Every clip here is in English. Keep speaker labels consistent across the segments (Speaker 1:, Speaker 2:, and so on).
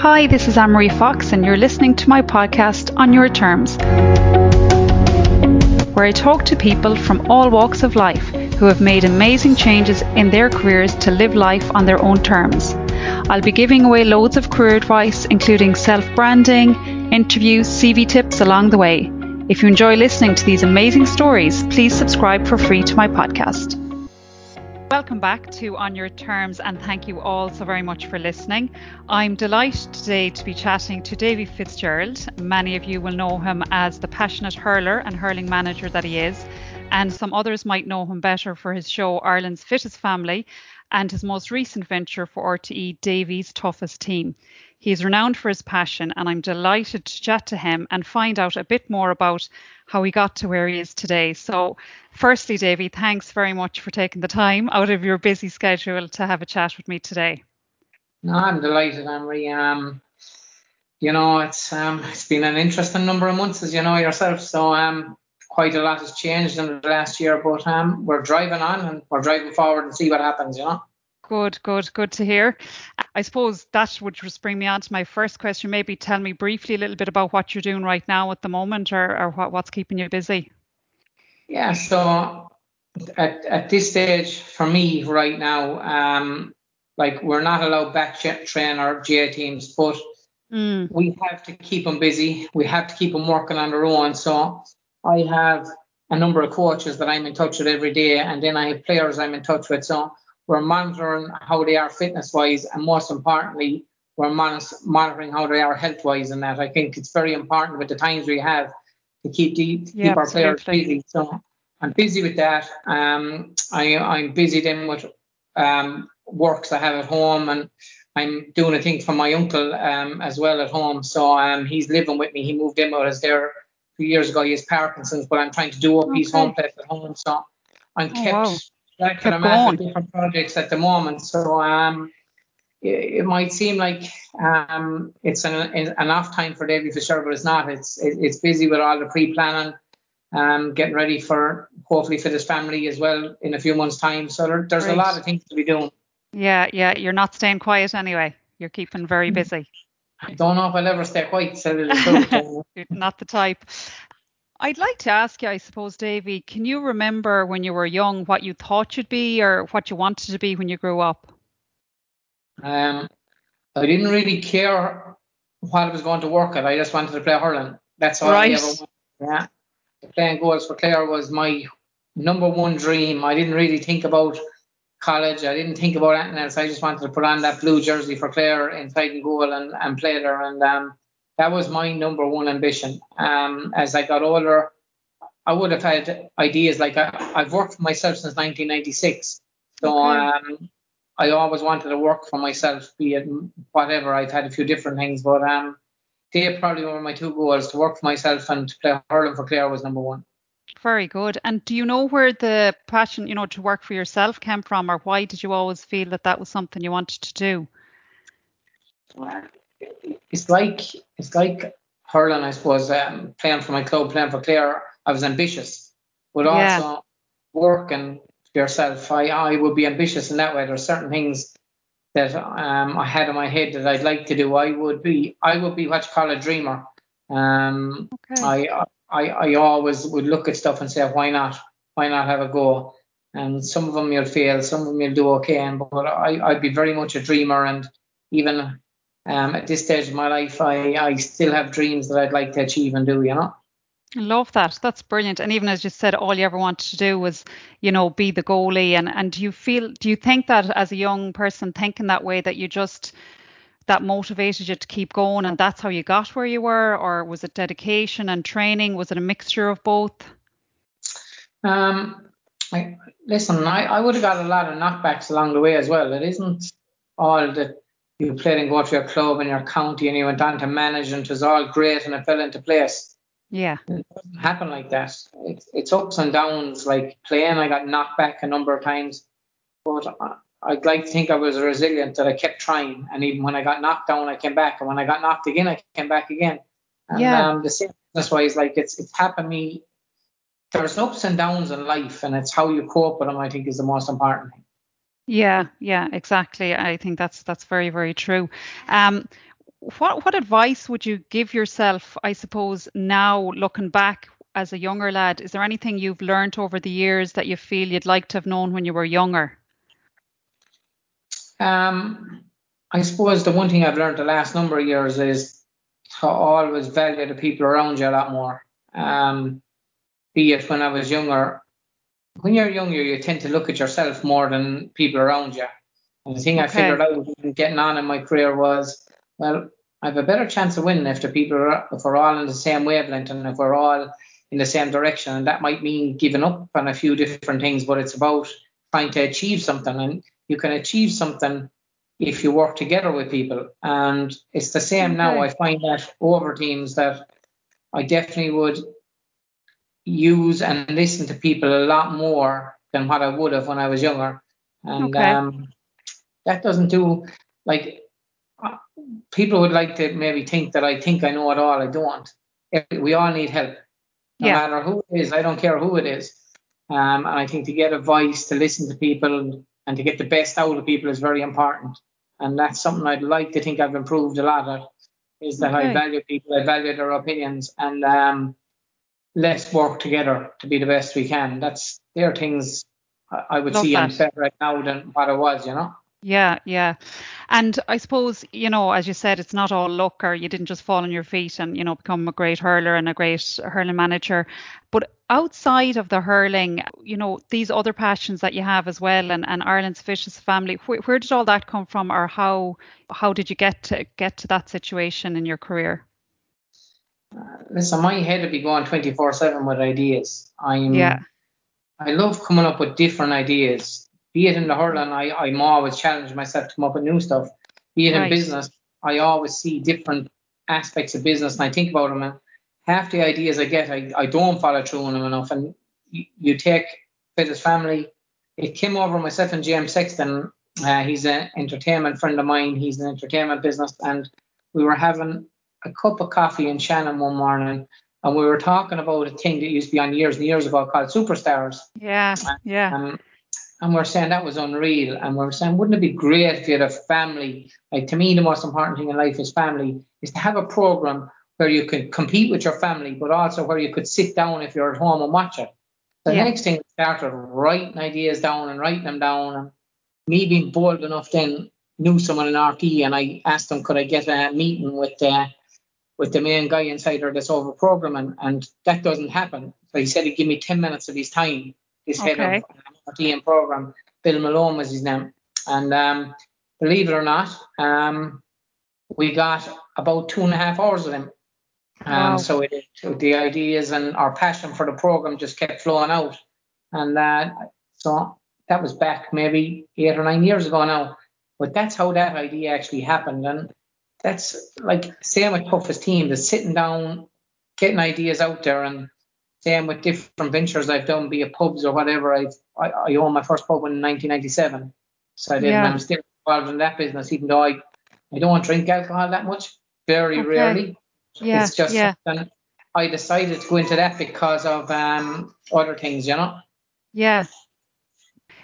Speaker 1: Hi, this is Anne Marie Fox, and you're listening to my podcast On Your Terms, where I talk to people from all walks of life who have made amazing changes in their careers to live life on their own terms. I'll be giving away loads of career advice, including self branding, interviews, CV tips along the way. If you enjoy listening to these amazing stories, please subscribe for free to my podcast. Welcome back to On Your Terms, and thank you all so very much for listening. I'm delighted today to be chatting to Davy Fitzgerald. Many of you will know him as the passionate hurler and hurling manager that he is, and some others might know him better for his show Ireland's Fittest Family and his most recent venture for RTE, Davy's Toughest Team. He is renowned for his passion, and I'm delighted to chat to him and find out a bit more about how he got to where he is today. So, firstly, Davy, thanks very much for taking the time out of your busy schedule to have a chat with me today.
Speaker 2: No, I'm delighted, Anne-Marie. Um, you know, it's um, it's been an interesting number of months, as you know yourself. So, um, quite a lot has changed in the last year, but um, we're driving on and we're driving forward and see what happens. You know.
Speaker 1: Good, good, good to hear. I suppose that would just bring me on to my first question. Maybe tell me briefly a little bit about what you're doing right now at the moment or, or what, what's keeping you busy.
Speaker 2: Yeah, so at, at this stage for me right now, um, like we're not allowed back train our GAA teams, but mm. we have to keep them busy. We have to keep them working on their own. So I have a number of coaches that I'm in touch with every day, and then I have players I'm in touch with. So we're monitoring how they are fitness wise, and most importantly, we're monitoring how they are health wise. And that I think it's very important with the times we have to keep the, to yeah, keep our players busy. So I'm busy with that. Um, I, I'm busy then with um, works I have at home, and I'm doing a thing for my uncle um, as well at home. So um, he's living with me. He moved in with us there a few years ago. He has Parkinson's, but I'm trying to do up okay. his home place at home. So I'm oh, kept wow like I'm at different projects at the moment. So um, it, it might seem like um, it's an, an off time for Davy Fitz, but it's not. It's it, it's busy with all the pre-planning, um, getting ready for hopefully for this family as well in a few months' time. So there, there's a lot of things to be doing.
Speaker 1: Yeah, yeah. You're not staying quiet anyway. You're keeping very busy.
Speaker 2: I don't know if I'll ever stay quiet.
Speaker 1: So not the type. I'd like to ask you, I suppose, Davy, can you remember when you were young what you thought you'd be or what you wanted to be when you grew up?
Speaker 2: Um, I didn't really care what I was going to work at. I just wanted to play hurling. That's all right. I ever wanted. Yeah. Playing goals for Clare was my number one dream. I didn't really think about college. I didn't think about anything else. I just wanted to put on that blue jersey for Clare inside and goal and, and play there. And um, that was my number one ambition. Um, as I got older, I would have had ideas like I, have worked for myself since 1996. So okay. um, I always wanted to work for myself, be it whatever. I've had a few different things, but um, they probably were my two goals: to work for myself and to play hurling for Clare was number one.
Speaker 1: Very good. And do you know where the passion, you know, to work for yourself came from, or why did you always feel that that was something you wanted to do?
Speaker 2: It's like it's like hurling, I suppose, um, playing for my club, playing for Clare. I was ambitious, but yeah. also working for yourself. I, I would be ambitious in that way. There are certain things that um, I had in my head that I'd like to do. I would be I would be what you call a dreamer. Um, okay. I, I I always would look at stuff and say, why not? Why not have a go? And some of them you'll fail, some of them you'll do okay. And but I I'd be very much a dreamer, and even um, at this stage of my life, I, I still have dreams that I'd like to achieve and do, you know.
Speaker 1: I love that. That's brilliant. And even as you said, all you ever wanted to do was, you know, be the goalie. And and do you feel, do you think that as a young person thinking that way, that you just that motivated you to keep going, and that's how you got where you were, or was it dedication and training? Was it a mixture of both?
Speaker 2: Um, I, listen, I, I would have got a lot of knockbacks along the way as well. It isn't all that you played and go to your club and your county and you went on to manage and it was all great and it fell into place.
Speaker 1: Yeah.
Speaker 2: It doesn't happen like that. It's, it's ups and downs. Like playing, I got knocked back a number of times. But I'd like to think I was resilient, that I kept trying. And even when I got knocked down, I came back. And when I got knocked again, I came back again. And yeah. um, the same that's why it's like it's it's happened me. There's ups and downs in life, and it's how you cope with them. I think is the most important thing.
Speaker 1: Yeah, yeah, exactly. I think that's that's very very true. Um, what what advice would you give yourself? I suppose now looking back as a younger lad, is there anything you've learned over the years that you feel you'd like to have known when you were younger?
Speaker 2: Um, I suppose the one thing I've learned the last number of years is to always value the people around you a lot more. Um, be it when I was younger. When you're younger, you tend to look at yourself more than people around you. And the thing okay. I figured out getting on in my career was, well, I have a better chance of winning if the people are, if we're all in the same wavelength and if we're all in the same direction. And that might mean giving up on a few different things, but it's about trying to achieve something. And you can achieve something if you work together with people. And it's the same okay. now. I find that over teams that I definitely would use and listen to people a lot more than what I would have when I was younger. And okay. um, that doesn't do like uh, people would like to maybe think that I think I know it all. I don't. We all need help, no yeah. matter who it is. I don't care who it is. Um, and I think to get advice, to listen to people, and to get the best out of people is very important. And that's something I'd like to think I've improved a lot at. Is that okay. I value people, I value their opinions, and um, let's work together to be the best we can. That's there are things I would Love see that. better right now than what I was, you know.
Speaker 1: Yeah, yeah. And I suppose, you know, as you said, it's not all luck or you didn't just fall on your feet and, you know, become a great hurler and a great hurling manager. But outside of the hurling, you know, these other passions that you have as well and, and Ireland's Fittest Family, wh- where did all that come from or how how did you get to get to that situation in your career?
Speaker 2: Listen, my head would be going 24 7 with ideas. I'm,
Speaker 1: yeah.
Speaker 2: I love coming up with different ideas be it in the hurling, I, I'm always challenging myself to come up with new stuff. Be it right. in business, I always see different aspects of business and I think about them. And half the ideas I get, I, I don't follow through on them enough. And you, you take Fittest Family, it came over myself and James Sexton. Uh, he's an entertainment friend of mine. He's an entertainment business. And we were having a cup of coffee in Shannon one morning and we were talking about a thing that used to be on years and years ago called Superstars.
Speaker 1: Yeah, yeah.
Speaker 2: Um, and we're saying that was unreal. And we're saying, wouldn't it be great if you had a family? Like to me, the most important thing in life is family. Is to have a program where you could compete with your family, but also where you could sit down if you're at home and watch it. The yeah. next thing we started writing ideas down and writing them down. And me being bold enough then knew someone in RTE and I asked them could I get a meeting with uh, with the main guy inside or this over programming and that doesn't happen. So he said he'd give me 10 minutes of his time his okay. head of RTM program. Bill Malone was his name. And um, believe it or not, um, we got about two and a half hours of him. Um, wow. So it, the ideas and our passion for the program just kept flowing out. And uh, so that was back maybe eight or nine years ago now. But that's how that idea actually happened. And that's like same with toughest team, the sitting down, getting ideas out there and same with different ventures I've done, be it pubs or whatever. I've, I, I owned my first pub in 1997. So I did, yeah. I'm still involved in that business, even though I, I don't drink alcohol that much, very okay. rarely.
Speaker 1: Yeah,
Speaker 2: it's just
Speaker 1: yeah.
Speaker 2: I decided to go into that because of um, other things, you know?
Speaker 1: Yeah.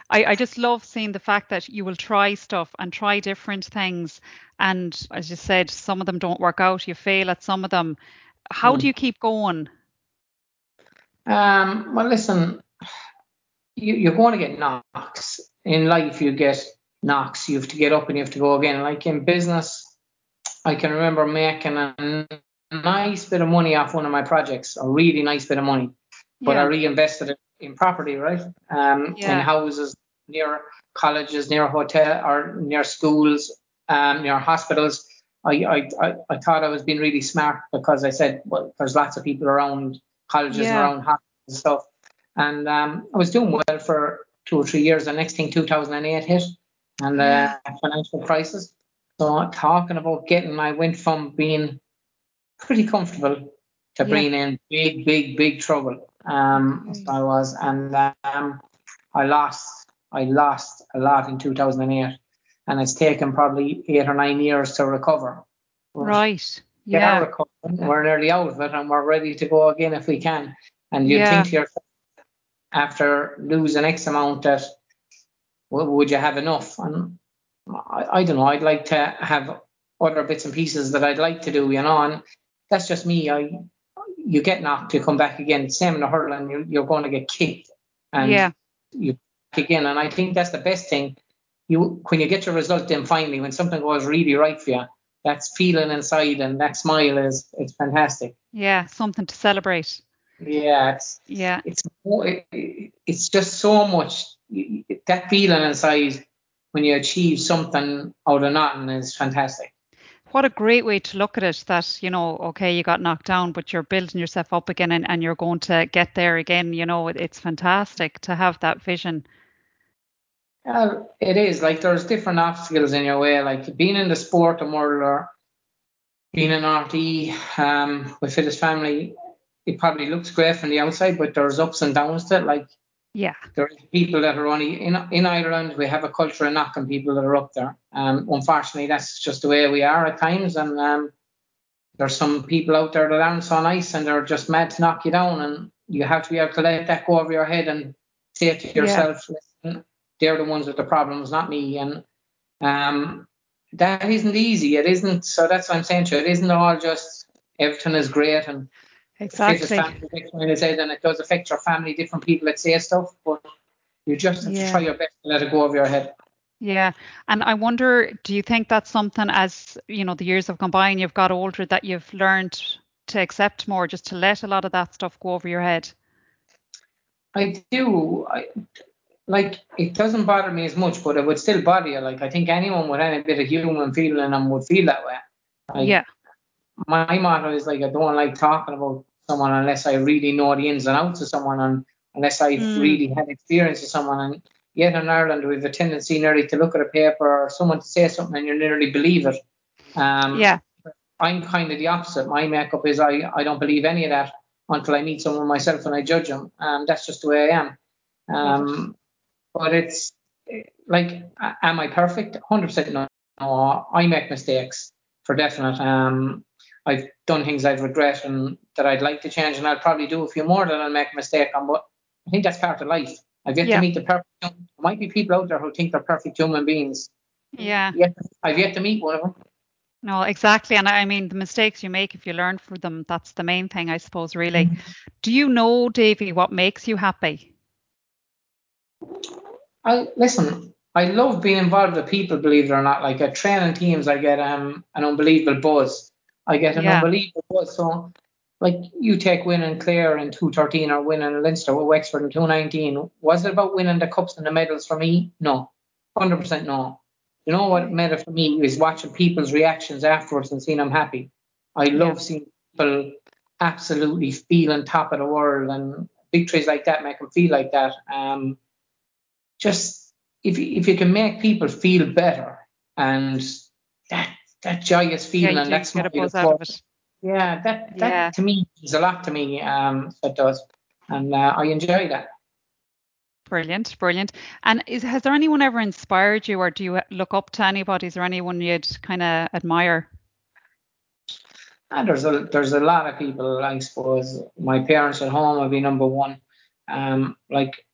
Speaker 1: I, I just love seeing the fact that you will try stuff and try different things. And as you said, some of them don't work out, you fail at some of them. How mm. do you keep going?
Speaker 2: Um, well, listen, you, you're going to get knocks in life. You get knocks. You have to get up and you have to go again. Like in business, I can remember making a nice bit of money off one of my projects, a really nice bit of money, but yeah. I reinvested it in property, right? Um, yeah. in houses near colleges, near hotel or near schools, um, near hospitals. I, I, I, I thought I was being really smart because I said, well, there's lots of people around colleges yeah. around hospitals and stuff. And um, I was doing well for two or three years. The next thing, 2008 hit, and the uh, financial crisis. So talking about getting, I went from being pretty comfortable to yeah. in big, big, big trouble. Um, so I was, and um, I lost, I lost a lot in 2008, and it's taken probably eight or nine years to recover.
Speaker 1: Right yeah.
Speaker 2: We're nearly out of it and we're ready to go again if we can. And you yeah. think to yourself, after losing X amount, that well, would you have enough? And I, I don't know. I'd like to have other bits and pieces that I'd like to do, you know, and that's just me. I you get knocked, you come back again. Same in the hurling, you're, you're going to get kicked, and
Speaker 1: yeah.
Speaker 2: you again. And I think that's the best thing. You when you get your result, then finally, when something goes really right for you, that's feeling inside, and that smile is it's fantastic.
Speaker 1: Yeah, something to celebrate.
Speaker 2: Yeah, it's
Speaker 1: yeah,
Speaker 2: it's it's just so much that feeling inside when you achieve something out of nothing is fantastic.
Speaker 1: What a great way to look at it that, you know, okay, you got knocked down, but you're building yourself up again and, and you're going to get there again. You know, it, it's fantastic to have that vision.
Speaker 2: Uh, it is like there's different obstacles in your way, like being in the sport of murder, being an RTE um, with Fittest Family. It probably looks great from the outside, but there's ups and downs to it. Like
Speaker 1: yeah.
Speaker 2: There's people that are only in in Ireland. We have a culture of knocking people that are up there. Um, unfortunately, that's just the way we are at times. And um, there's some people out there that aren't so nice, and they're just mad to knock you down. And you have to be able to let that go over your head and say to yourself, yeah. "Listen, they're the ones with the problems, not me." And um, that isn't easy. It isn't. So that's what I'm saying to you. It isn't all just everything is great and
Speaker 1: Exactly.
Speaker 2: and it does affect your family, different people that say stuff, but you just have yeah. to try your best to let it go over your head.
Speaker 1: Yeah, and I wonder, do you think that's something as you know the years have gone by and you've got older that you've learned to accept more, just to let a lot of that stuff go over your head?
Speaker 2: I do. I, like it doesn't bother me as much, but it would still bother you. Like I think anyone with any bit of human feeling in them would feel that way. Like,
Speaker 1: yeah
Speaker 2: my motto is like I don't like talking about someone unless I really know the ins and outs of someone and unless I've mm. really had experience with someone. And yet in Ireland we have a tendency nearly to look at a paper or someone to say something and you nearly believe it. Um,
Speaker 1: yeah.
Speaker 2: I'm kind of the opposite. My makeup is I, I don't believe any of that until I meet someone myself and I judge them. Um, that's just the way I am. Um, but it's like, am I perfect? 100% no. no. I make mistakes for definite. Um, I've done things I've regret and that I'd like to change, and I'll probably do a few more that I'll make a mistake on. But I think that's part of life. I've yet yeah. to meet the perfect. There might be people out there who think they're perfect human beings.
Speaker 1: Yeah.
Speaker 2: Yet, I've yet to meet one of them.
Speaker 1: No, exactly. And I mean, the mistakes you make, if you learn from them, that's the main thing, I suppose, really. Mm-hmm. Do you know, Davy, what makes you happy?
Speaker 2: I listen. I love being involved with people, believe it or not. Like at training teams, I get um, an unbelievable buzz. I get an yeah. unbelievable. So, like you take winning Clare in 213 or winning Leinster with Wexford in 219. Was it about winning the cups and the medals for me? No, 100% no. You know what it for me is watching people's reactions afterwards and seeing them happy. I love yeah. seeing people absolutely feeling top of the world and victories like that make them feel like that. Um, just if if you can make people feel better and that joyous feeling, yeah, and that's
Speaker 1: get a buzz out of it.
Speaker 2: Yeah, that that yeah. to me is a lot to me. Um, it does, and uh, I enjoy that.
Speaker 1: Brilliant, brilliant. And is, has there anyone ever inspired you, or do you look up to anybody? Is there anyone you'd kind of admire?
Speaker 2: And there's a there's a lot of people. I suppose my parents at home would be number one. Um, like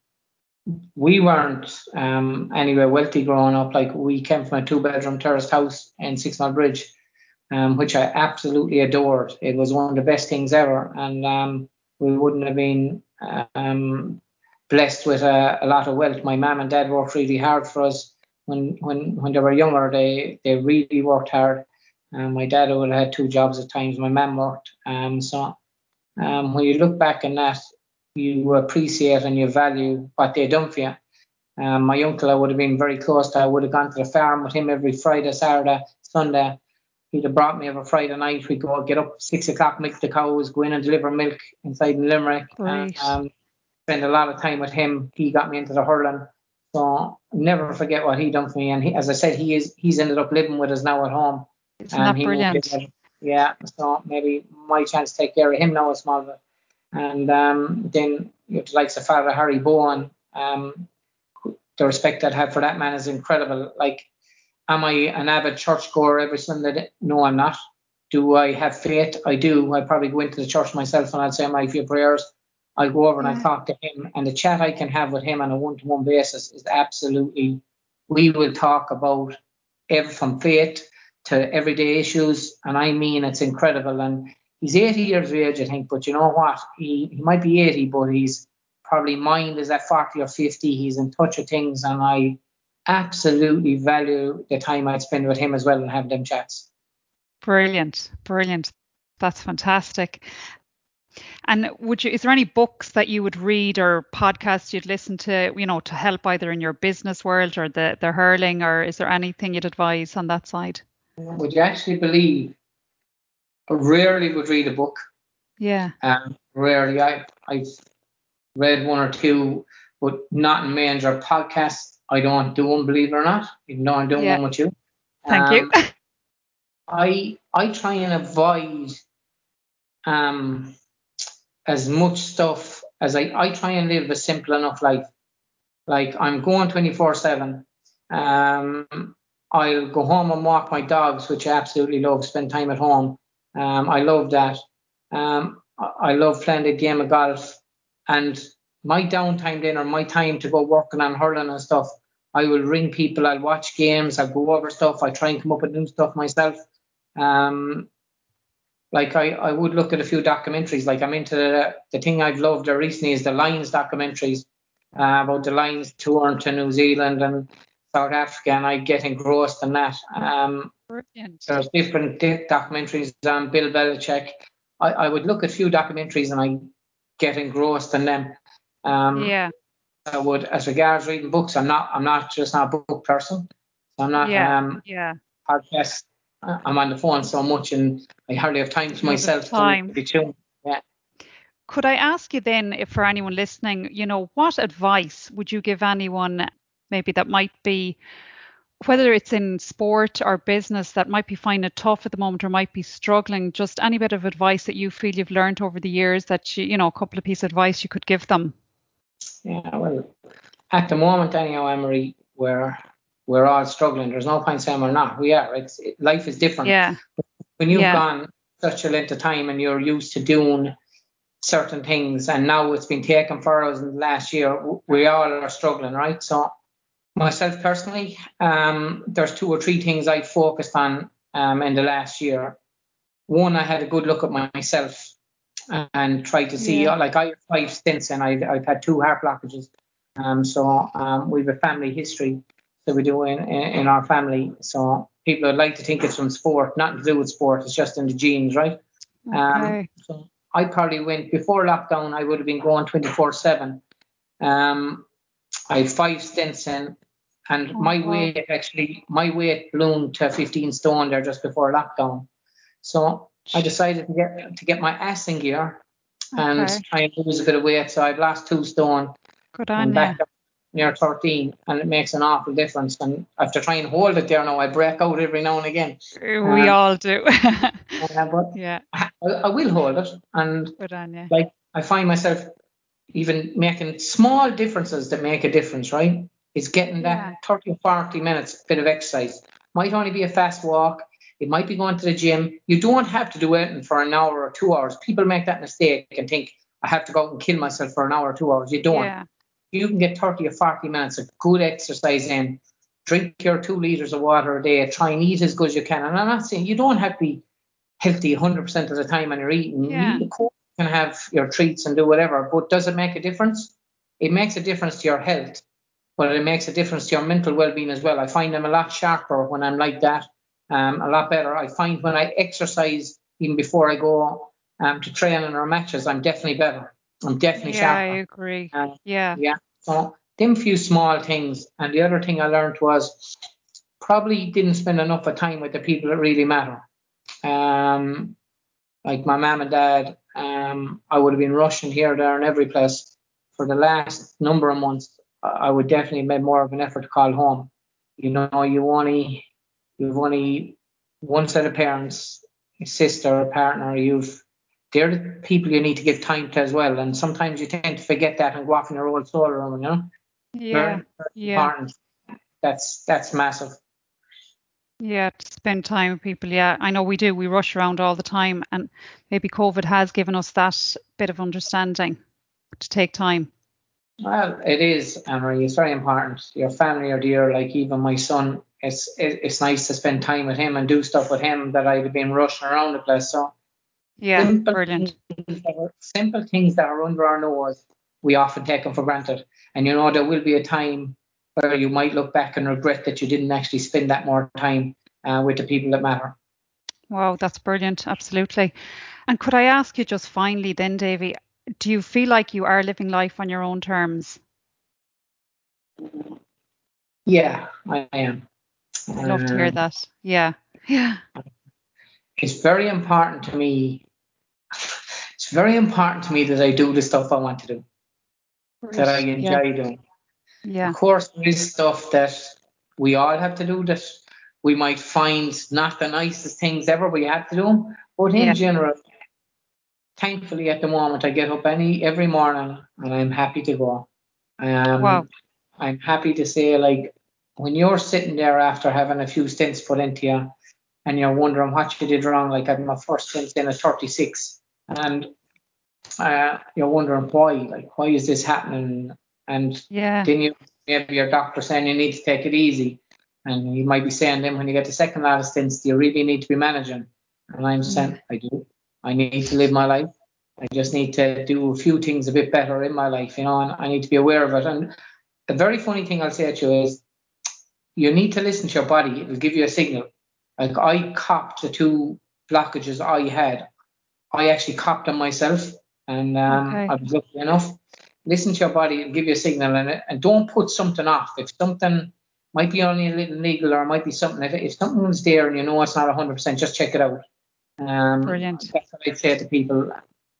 Speaker 2: we weren't um, anywhere wealthy growing up. Like we came from a two bedroom terraced house in Sixmilebridge, um, which I absolutely adored. It was one of the best things ever, and um, we wouldn't have been um, blessed with a, a, lot of wealth. My mum and dad worked really hard for us when when when they were younger. They they really worked hard. Um, my dad would have had two jobs at times. My mum worked. Um, so when you look back on that, you appreciate and you value what they done for you. Um, my uncle, I would have been very close to. I would have gone to the farm with him every Friday, Saturday, Sunday. He'd have brought me every Friday night. We'd go get up six o'clock, milk the cows, go in and deliver milk inside in Limerick.
Speaker 1: Right.
Speaker 2: Um, spend a lot of time with him. He got me into the hurling. So never forget what he done for me. And he, as I said, he is he's ended up living with us now at home.
Speaker 1: Isn't that brilliant?
Speaker 2: Yeah. So maybe my chance to take care of him now is small bit. And um, then you the likes of Father Harry Bohan. Um, the respect I'd have for that man is incredible. Like, am I an avid churchgoer every Sunday? No, I'm not. Do I have faith? I do. I probably go into the church myself and I'd say my few prayers. I'll go over and I talk to him, and the chat I can have with him on a one-to-one basis is absolutely. We will talk about everything from faith to everyday issues, and I mean it's incredible. And he's 80 years of age, I think, but you know what? He, he might be 80, but he's probably mind is at 40 or 50. He's in touch with things, and I absolutely value the time I'd spend with him as well and have them chats.
Speaker 1: Brilliant, brilliant. That's fantastic. And would you is there any books that you would read or podcasts you'd listen to, you know, to help either in your business world or the the hurling, or is there anything you'd advise on that side?
Speaker 2: Would you actually believe I rarely would read a book.
Speaker 1: Yeah.
Speaker 2: Um, rarely. I I've read one or two, but not in major podcasts. I don't do them, believe it or not, even though I'm doing yeah. one with you.
Speaker 1: Thank um, you.
Speaker 2: I I try and avoid um as much stuff as I I try and live a simple enough life. Like I'm going 24 seven. Um, I'll go home and walk my dogs, which I absolutely love. Spend time at home. Um, I love that. Um, I love playing the game of golf. And my downtime then, or my time to go working on hurling and stuff, I will ring people. I'll watch games. I'll go over stuff. I try and come up with new stuff myself. Um, like I, I would look at a few documentaries. Like I'm into the, the thing I've loved recently is the Lions documentaries uh, about the Lions touring to New Zealand and South Africa, and I get engrossed in that. Um,
Speaker 1: Brilliant.
Speaker 2: There's different documentaries on Bill Belichick. I, I would look at a few documentaries and I get engrossed in them.
Speaker 1: Um, yeah.
Speaker 2: I would, as regards reading books, I'm not. I'm not just not a book person. I'm not.
Speaker 1: Yeah.
Speaker 2: Um,
Speaker 1: yeah.
Speaker 2: Podcast. I'm on the phone so much, and I hardly have time to myself
Speaker 1: time.
Speaker 2: to be tuned. Yeah.
Speaker 1: Could I ask you then, if for anyone listening, you know, what advice would you give anyone maybe that might be whether it's in sport or business that might be finding it tough at the moment or might be struggling, just any bit of advice that you feel you've learned over the years that you, you know, a couple of pieces of advice you could give them.
Speaker 2: Yeah, well, at the moment, anyhow, Anne-Marie, we're we're all struggling. There's no point saying we're not. We are. It's it, life is different.
Speaker 1: Yeah.
Speaker 2: When you've
Speaker 1: yeah.
Speaker 2: gone such a length of time and you're used to doing certain things, and now it's been taken for us in the last year, we all are struggling, right? So Myself personally, um, there's two or three things I focused on um, in the last year. One, I had a good look at myself and tried to see, yeah. like I have five stints and I've, I've had two heart blockages. Um, so um, we have a family history that we do in, in, in, our family. So people would like to think it's from sport, not to do with sport. It's just in the genes, right?
Speaker 1: Um, okay.
Speaker 2: so I probably went before lockdown. I would have been going 24 seven. Um, I five stints in, and oh, my weight actually, my weight ballooned to 15 stone there just before lockdown. So I decided to get to get my ass in gear okay. and try and lose a bit of weight. So I've lost two stone.
Speaker 1: Good on back
Speaker 2: you. Near 13, and it makes an awful difference. And I have to try and hold it there now. I break out every now and again.
Speaker 1: We um, all do.
Speaker 2: uh, but
Speaker 1: yeah,
Speaker 2: I, I, will hold it, and
Speaker 1: Good on you.
Speaker 2: like I find myself even making small differences that make a difference, right? Is getting that yeah. 30 or 40 minutes bit of exercise. Might only be a fast walk. It might be going to the gym. You don't have to do anything for an hour or two hours. People make that mistake and think, I have to go out and kill myself for an hour or two hours. You don't.
Speaker 1: Yeah.
Speaker 2: You can get 30 or 40 minutes of good exercise in. Drink your two liters of water a day. Try and eat as good as you can. And I'm not saying you don't have to be healthy 100% of the time when you're eating.
Speaker 1: Yeah.
Speaker 2: Can have your treats and do whatever, but does it make a difference? It makes a difference to your health but it makes a difference to your mental well-being as well. I find I'm a lot sharper when I'm like that, um, a lot better. I find when I exercise even before I go um, to training or matches, I'm definitely better. I'm definitely
Speaker 1: yeah,
Speaker 2: sharper.
Speaker 1: I agree. Um, yeah.
Speaker 2: Yeah. So them few small things, and the other thing I learned was probably didn't spend enough of time with the people that really matter. Um, like my mom and dad, um, I would have been rushing here, there, and every place for the last number of months. I would definitely make more of an effort to call home. You know, you only you've only one set of parents, a sister, a partner. You've they're the people you need to give time to as well. And sometimes you tend to forget that and go off in your old soul room. You know.
Speaker 1: Yeah. Very, very yeah. Important.
Speaker 2: That's that's massive.
Speaker 1: Yeah, to spend time with people. Yeah, I know we do. We rush around all the time, and maybe COVID has given us that bit of understanding to take time.
Speaker 2: Well, it is, Anne-Marie. It's very important. Your family are dear. Like even my son, it's it, it's nice to spend time with him and do stuff with him that I'd have been rushing around the place. So
Speaker 1: yeah, simple brilliant.
Speaker 2: Things are, simple things that are under our nose, we often take them for granted. And you know there will be a time where you might look back and regret that you didn't actually spend that more time uh, with the people that matter.
Speaker 1: Wow, that's brilliant. Absolutely. And could I ask you just finally, then, Davy, do you feel like you are living life on your own terms?
Speaker 2: Yeah, I am.
Speaker 1: I'd love to hear um, that. Yeah. Yeah.
Speaker 2: It's very important to me. It's very important to me that I do the stuff I want to do, that I enjoy yeah. doing.
Speaker 1: Yeah.
Speaker 2: Of course, there is stuff that we all have to do that we might find not the nicest things ever. We have to do them, but in yeah. general, thankfully at the moment I get up any every morning and I'm happy to go. Um, wow. I'm happy to say like when you're sitting there after having a few stints put into you and you're wondering what you did wrong, like I had my first stint in at 36 and uh, you're wondering why, like why is this happening? And
Speaker 1: yeah.
Speaker 2: then you maybe your doctor saying you need to take it easy. And you might be saying then when you get the second lot of stints, do you really need to be managing? And I'm saying I do. I need to live my life. I just need to do a few things a bit better in my life, you know, and I need to be aware of it. And the very funny thing I'll say to you is you need to listen to your body. It will give you a signal. Like I copped the two blockages I had. I actually copped them myself and um, okay. I was lucky enough. Listen to your body, it'll give you a signal and, and don't put something off. If something might be only a little legal or it might be something, if, if something's there and you know it's not 100%, just check it out. Um,
Speaker 1: Brilliant.
Speaker 2: That's what I'd say to people.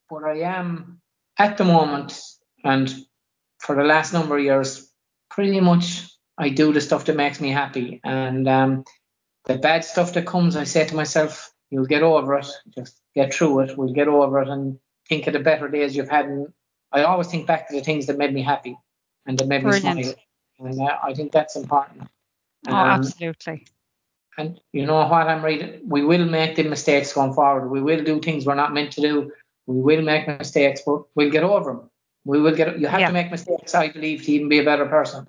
Speaker 2: But I am at the moment, and for the last number of years, pretty much I do the stuff that makes me happy. And um, the bad stuff that comes, I say to myself, you'll get over it. Just get through it. We'll get over it and think of the better days you've had. And I always think back to the things that made me happy and that made Brilliant. me smile. And uh, I think that's important.
Speaker 1: Oh, um, absolutely.
Speaker 2: And you know what I'm reading? We will make the mistakes going forward. We will do things we're not meant to do. We will make mistakes, but we'll get over them. We will get. You have yeah. to make mistakes, I believe, to even be a better person.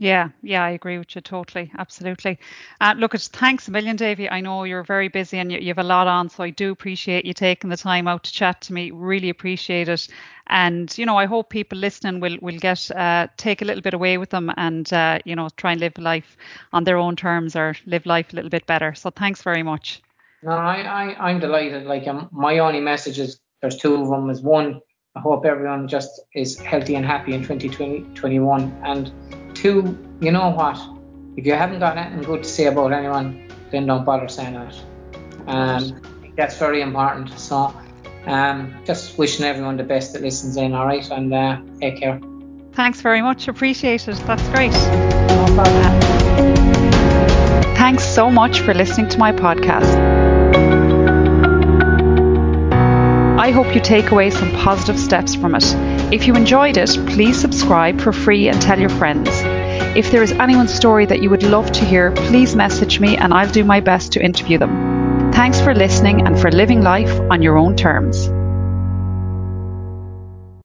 Speaker 1: Yeah, yeah, I agree with you totally, absolutely. Uh, look, thanks a million, Davy. I know you're very busy and you, you, have a lot on, so I do appreciate you taking the time out to chat to me. Really appreciate it, and you know, I hope people listening will will get uh, take a little bit away with them, and uh, you know, try and live life on their own terms or live life a little bit better. So thanks very much.
Speaker 2: No, I, I I'm delighted. Like um, my only message is there's two of them. Is one, I hope everyone just is healthy and happy in 2020, 21, and two, you know what? If you haven't got anything good to say about anyone, then don't bother saying it. Um, that's very important. So, um, just wishing everyone the best that listens in, all right? And uh, take care.
Speaker 1: Thanks very much. Appreciate it. That's great. No Thanks so much for listening to my podcast. I hope you take away some positive steps from it. If you enjoyed it, please subscribe for free and tell your friends. If there is anyone's story that you would love to hear, please message me and I'll do my best to interview them. Thanks for listening and for living life on your own terms.